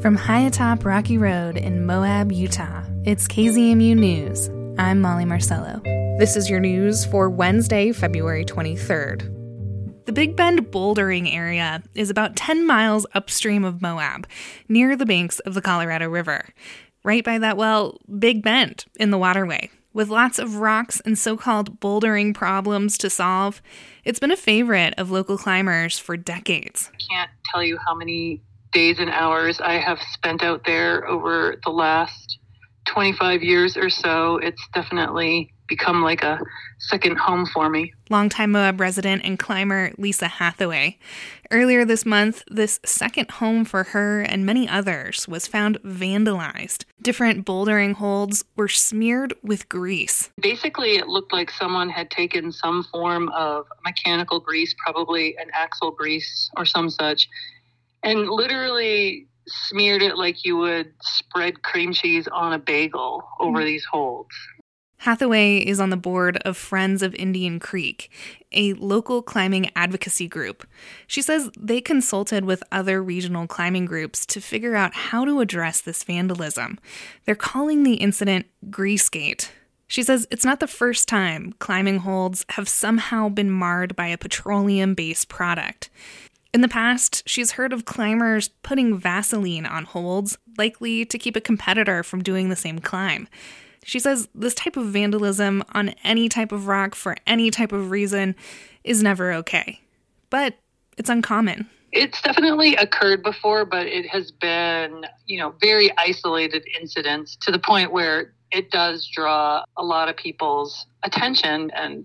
From high atop Rocky Road in Moab, Utah, it's KZMU News. I'm Molly Marcello. This is your news for Wednesday, February 23rd. The Big Bend bouldering area is about 10 miles upstream of Moab, near the banks of the Colorado River. Right by that, well, Big Bend in the waterway. With lots of rocks and so called bouldering problems to solve, it's been a favorite of local climbers for decades. I can't tell you how many days and hours I have spent out there over the last 25 years or so. It's definitely become like a second home for me. Longtime Moab resident and climber Lisa Hathaway. Earlier this month, this second home for her and many others was found vandalized. Different bouldering holds were smeared with grease. Basically, it looked like someone had taken some form of mechanical grease, probably an axle grease or some such, and literally smeared it like you would spread cream cheese on a bagel over mm. these holds. Hathaway is on the board of Friends of Indian Creek, a local climbing advocacy group. She says they consulted with other regional climbing groups to figure out how to address this vandalism. They're calling the incident Greasegate. She says it's not the first time climbing holds have somehow been marred by a petroleum based product. In the past, she's heard of climbers putting Vaseline on holds, likely to keep a competitor from doing the same climb. She says this type of vandalism on any type of rock for any type of reason is never okay. But it's uncommon. It's definitely occurred before, but it has been, you know, very isolated incidents to the point where it does draw a lot of people's attention and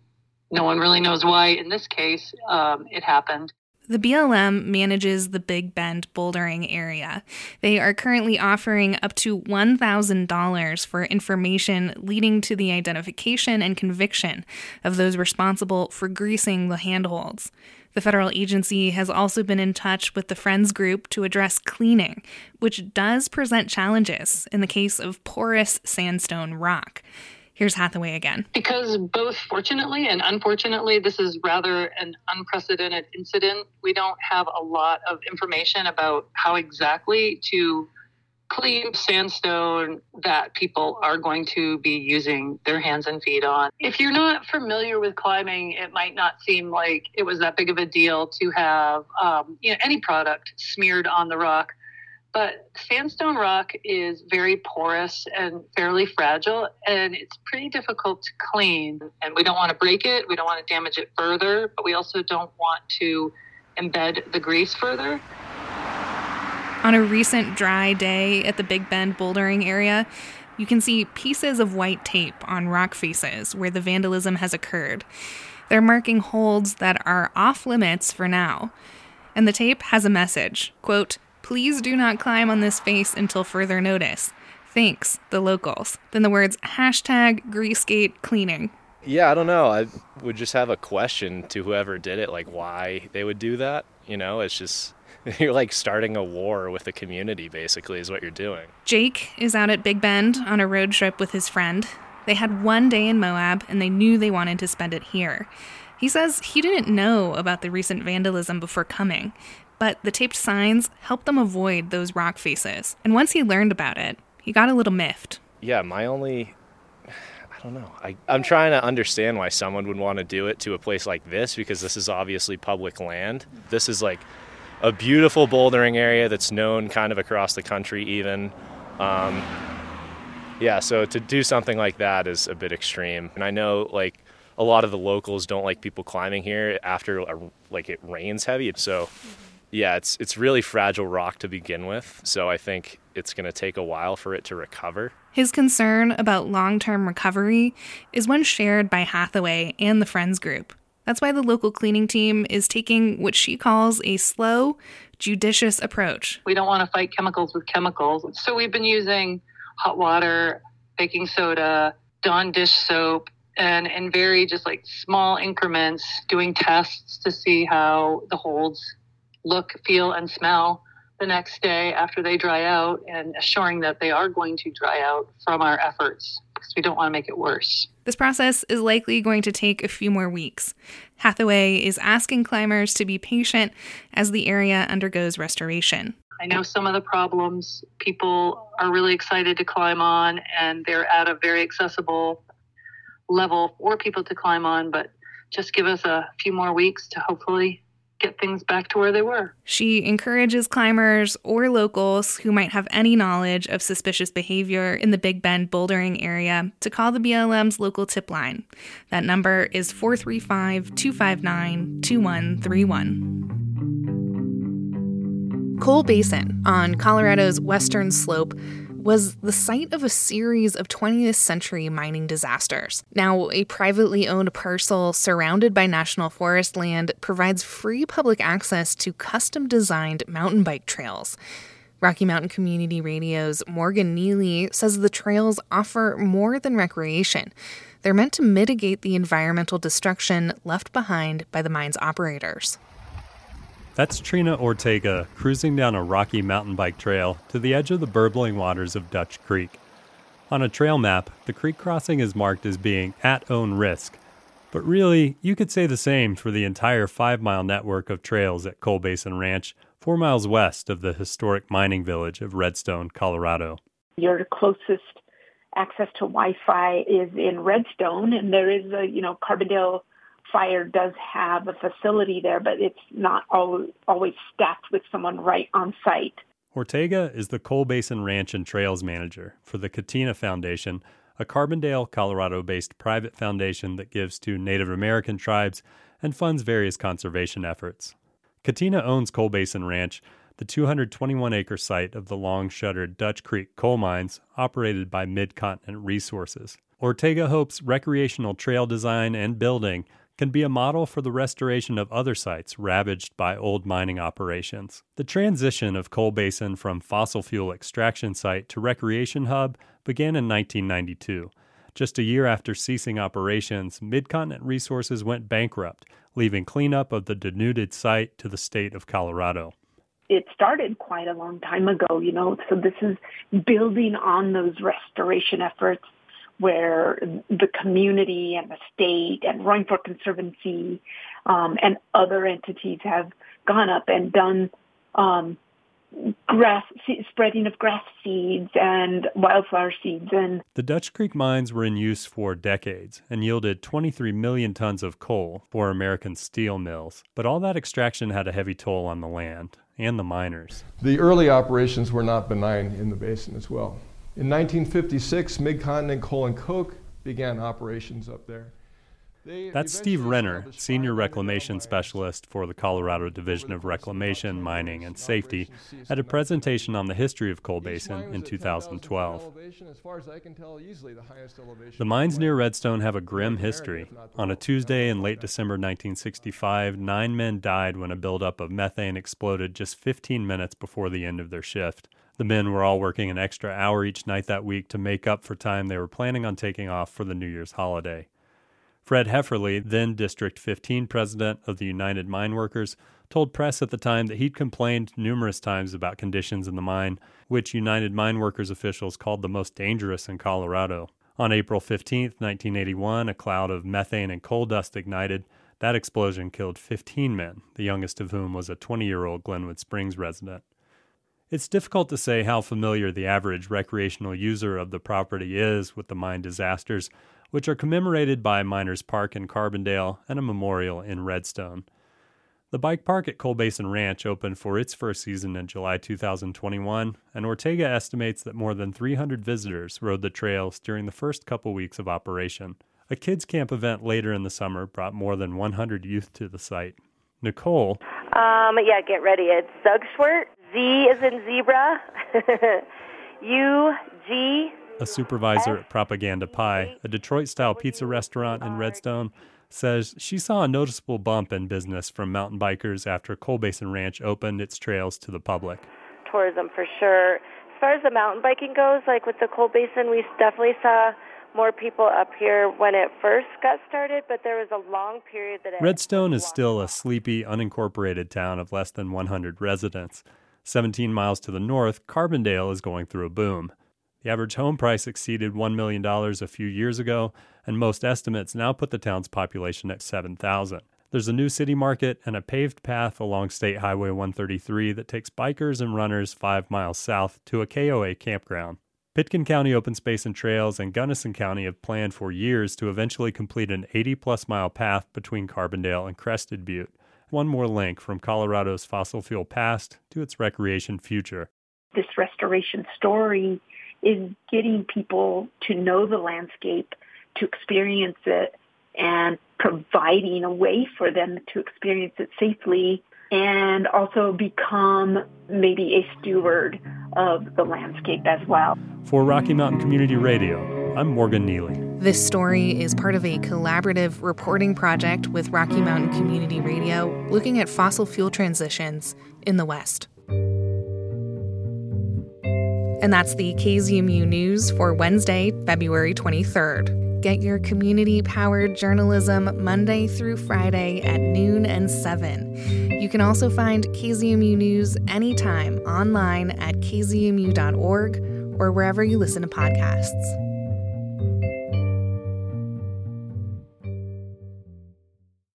no one really knows why in this case um, it happened. The BLM manages the Big Bend bouldering area. They are currently offering up to $1,000 for information leading to the identification and conviction of those responsible for greasing the handholds. The federal agency has also been in touch with the Friends Group to address cleaning, which does present challenges in the case of porous sandstone rock. Here's Hathaway again. Because both fortunately and unfortunately, this is rather an unprecedented incident. We don't have a lot of information about how exactly to clean sandstone that people are going to be using their hands and feet on. If you're not familiar with climbing, it might not seem like it was that big of a deal to have um, you know, any product smeared on the rock. But sandstone rock is very porous and fairly fragile, and it's pretty difficult to clean. And we don't want to break it, we don't want to damage it further, but we also don't want to embed the grease further. On a recent dry day at the Big Bend bouldering area, you can see pieces of white tape on rock faces where the vandalism has occurred. They're marking holds that are off limits for now. And the tape has a message quote, Please do not climb on this face until further notice. Thanks, the locals. Then the words hashtag Greasegate cleaning. Yeah, I don't know. I would just have a question to whoever did it, like why they would do that. You know, it's just you're like starting a war with the community, basically, is what you're doing. Jake is out at Big Bend on a road trip with his friend. They had one day in Moab and they knew they wanted to spend it here. He says he didn't know about the recent vandalism before coming, but the taped signs helped them avoid those rock faces. And once he learned about it, he got a little miffed. Yeah, my only I don't know. I, I'm trying to understand why someone would want to do it to a place like this because this is obviously public land. This is like a beautiful bouldering area that's known kind of across the country, even. Um, yeah, so to do something like that is a bit extreme. And I know like a lot of the locals don't like people climbing here after a, like it rains heavy. So yeah, it's it's really fragile rock to begin with, so I think it's going to take a while for it to recover. His concern about long-term recovery is one shared by Hathaway and the Friends group. That's why the local cleaning team is taking what she calls a slow, judicious approach. We don't want to fight chemicals with chemicals. So we've been using hot water, baking soda, Dawn dish soap, and in very just like small increments, doing tests to see how the holds look, feel, and smell the next day after they dry out and assuring that they are going to dry out from our efforts because we don't want to make it worse. This process is likely going to take a few more weeks. Hathaway is asking climbers to be patient as the area undergoes restoration. I know some of the problems people are really excited to climb on, and they're at a very accessible level for people to climb on, but just give us a few more weeks to hopefully get things back to where they were. She encourages climbers or locals who might have any knowledge of suspicious behavior in the Big Bend bouldering area to call the BLM's local tip line. That number is 435 259 2131. Coal Basin on Colorado's western slope was the site of a series of 20th century mining disasters. Now, a privately owned parcel surrounded by national forest land provides free public access to custom designed mountain bike trails. Rocky Mountain Community Radio's Morgan Neely says the trails offer more than recreation. They're meant to mitigate the environmental destruction left behind by the mine's operators. That's Trina Ortega cruising down a rocky mountain bike trail to the edge of the burbling waters of Dutch Creek. On a trail map, the creek crossing is marked as being at own risk, but really, you could say the same for the entire five mile network of trails at Coal Basin Ranch, four miles west of the historic mining village of Redstone, Colorado. Your closest access to Wi Fi is in Redstone, and there is a, you know, Carbondale fire does have a facility there, but it's not always staffed with someone right on site. Ortega is the Coal Basin Ranch and Trails Manager for the Catena Foundation, a Carbondale, Colorado based private foundation that gives to Native American tribes and funds various conservation efforts. Catena owns Coal Basin Ranch, the 221 acre site of the long shuttered Dutch Creek coal mines operated by Midcontinent Resources. Ortega hopes recreational trail design and building can be a model for the restoration of other sites ravaged by old mining operations. The transition of Coal Basin from fossil fuel extraction site to recreation hub began in 1992. Just a year after ceasing operations, Midcontinent Resources went bankrupt, leaving cleanup of the denuded site to the state of Colorado. It started quite a long time ago, you know, so this is building on those restoration efforts where the community and the state and Roaring Fork Conservancy um, and other entities have gone up and done um, grass spreading of grass seeds and wildflower seeds and the Dutch Creek mines were in use for decades and yielded 23 million tons of coal for American steel mills but all that extraction had a heavy toll on the land and the miners. The early operations were not benign in the basin as well in 1956, Midcontinent Coal and Coke began operations up there. They That's Steve Renner, Senior Reclamation Specialist for the Colorado Division of Reclamation, Mining, and Safety, at a presentation on the history of Coal Basin in 2012. The mines near Redstone have a grim history. On a Tuesday in late December 1965, nine men died when a buildup of methane exploded just 15 minutes before the end of their shift. The men were all working an extra hour each night that week to make up for time they were planning on taking off for the New Year's holiday. Fred Hefferly, then District 15 president of the United Mine Workers, told press at the time that he'd complained numerous times about conditions in the mine, which United Mine Workers officials called the most dangerous in Colorado. On April 15, 1981, a cloud of methane and coal dust ignited. That explosion killed 15 men, the youngest of whom was a 20 year old Glenwood Springs resident. It's difficult to say how familiar the average recreational user of the property is with the mine disasters, which are commemorated by Miners Park in Carbondale and a memorial in Redstone. The bike park at Coal Basin Ranch opened for its first season in July 2021, and Ortega estimates that more than 300 visitors rode the trails during the first couple weeks of operation. A kids' camp event later in the summer brought more than 100 youth to the site. Nicole. Um, yeah, get ready. It's Zugschwert. Z is in zebra. U G. A supervisor at Propaganda Pie, a Detroit style pizza restaurant in Redstone, says she saw a noticeable bump in business from mountain bikers after Coal Basin Ranch opened its trails to the public. Tourism for sure. As far as the mountain biking goes, like with the Coal Basin, we definitely saw more people up here when it first got started, but there was a long period that Redstone is still a sleepy, unincorporated town of less than 100 residents. 17 miles to the north, Carbondale is going through a boom. The average home price exceeded $1 million a few years ago, and most estimates now put the town's population at 7,000. There's a new city market and a paved path along State Highway 133 that takes bikers and runners five miles south to a KOA campground. Pitkin County Open Space and Trails and Gunnison County have planned for years to eventually complete an 80 plus mile path between Carbondale and Crested Butte. One more link from Colorado's fossil fuel past to its recreation future. This restoration story is getting people to know the landscape, to experience it, and providing a way for them to experience it safely and also become maybe a steward of the landscape as well. For Rocky Mountain Community Radio, I'm Morgan Neely. This story is part of a collaborative reporting project with Rocky Mountain Community Radio looking at fossil fuel transitions in the West. And that's the KZMU News for Wednesday, February 23rd. Get your community powered journalism Monday through Friday at noon and 7. You can also find KZMU News anytime online at kzmu.org or wherever you listen to podcasts.